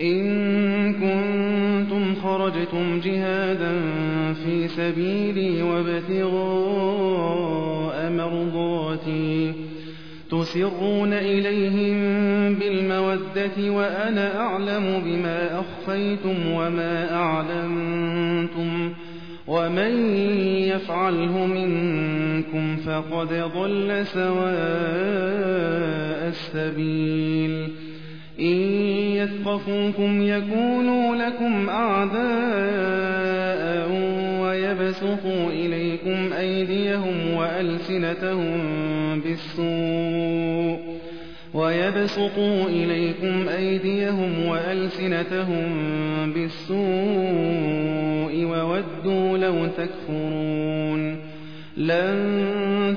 إن كنتم خرجتم جهادا في سبيلي وابتغاء مرضاتي تسرون إليهم بالمودة وأنا أعلم بما أخفيتم وما أعلنتم ومن يفعله منكم فقد ضل سواء السبيل إن يثقفوكم يكونوا لكم أعداء ويبسطوا إليكم أيديهم وألسنتهم بالسوء ويبسطوا إليكم أيديهم وألسنتهم بالسوء وودوا لو تكفرون لن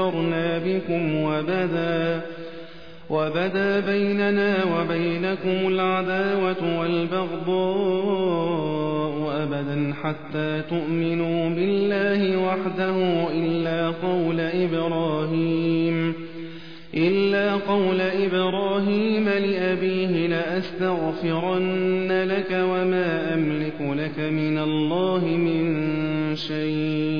كفرنا بكم وبدا وبدا بيننا وبينكم العداوة والبغضاء أبدا حتى تؤمنوا بالله وحده إلا قول إبراهيم إلا قول إبراهيم لأبيه لأستغفرن لك وما أملك لك من الله من شيء.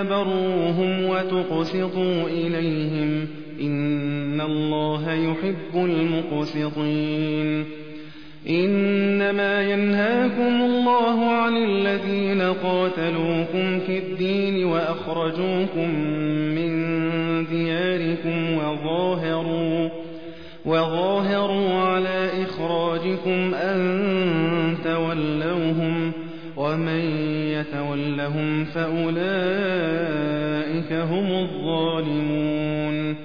أن تبروهم وتقسطوا إليهم إن الله يحب المقسطين. إنما ينهاكم الله عن الذين قاتلوكم في الدين وأخرجوكم من دياركم وظاهروا وظاهروا على إخراجكم أن ومن يتولهم فأولئك هم الظالمون.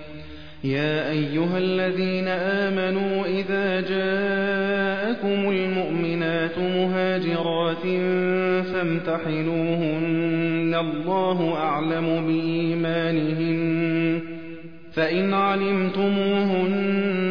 يا أيها الذين آمنوا إذا جاءكم المؤمنات مهاجرات فامتحنوهن الله أعلم بإيمانهن. فإن علمتموهن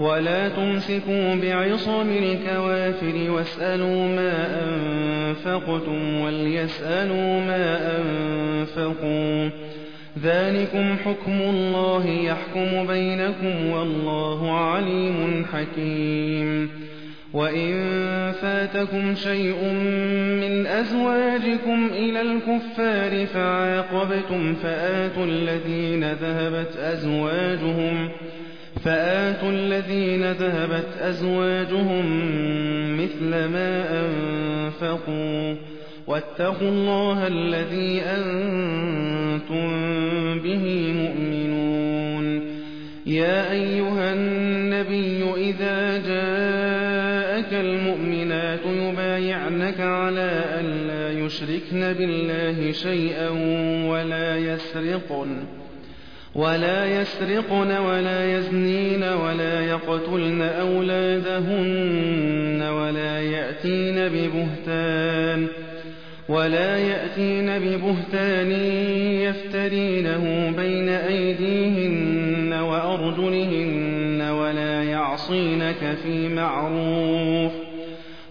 ولا تمسكوا بعصم الكوافر واسألوا ما أنفقتم وليسألوا ما أنفقوا. ذلكم حكم الله يحكم بينكم والله عليم حكيم. وإن فاتكم شيء من أزواجكم إلى الكفار فعاقبتم فآتوا الذين ذهبت أزواجهم فآتوا الذين ذهبت أزواجهم مثل ما أنفقوا واتقوا الله الذي أنتم به مؤمنون. يا أيها النبي إذا جاءك المؤمنات يبايعنك على أن لا يشركن بالله شيئا ولا يسرقن. ولا يسرقن ولا يزنين ولا يقتلن أولادهن ولا يأتين ببهتان ولا يأتين ببهتان يفترينه بين أيديهن وأرجلهن ولا يعصينك في معروف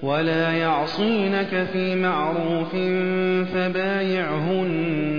ولا يعصينك في معروف فبايعهن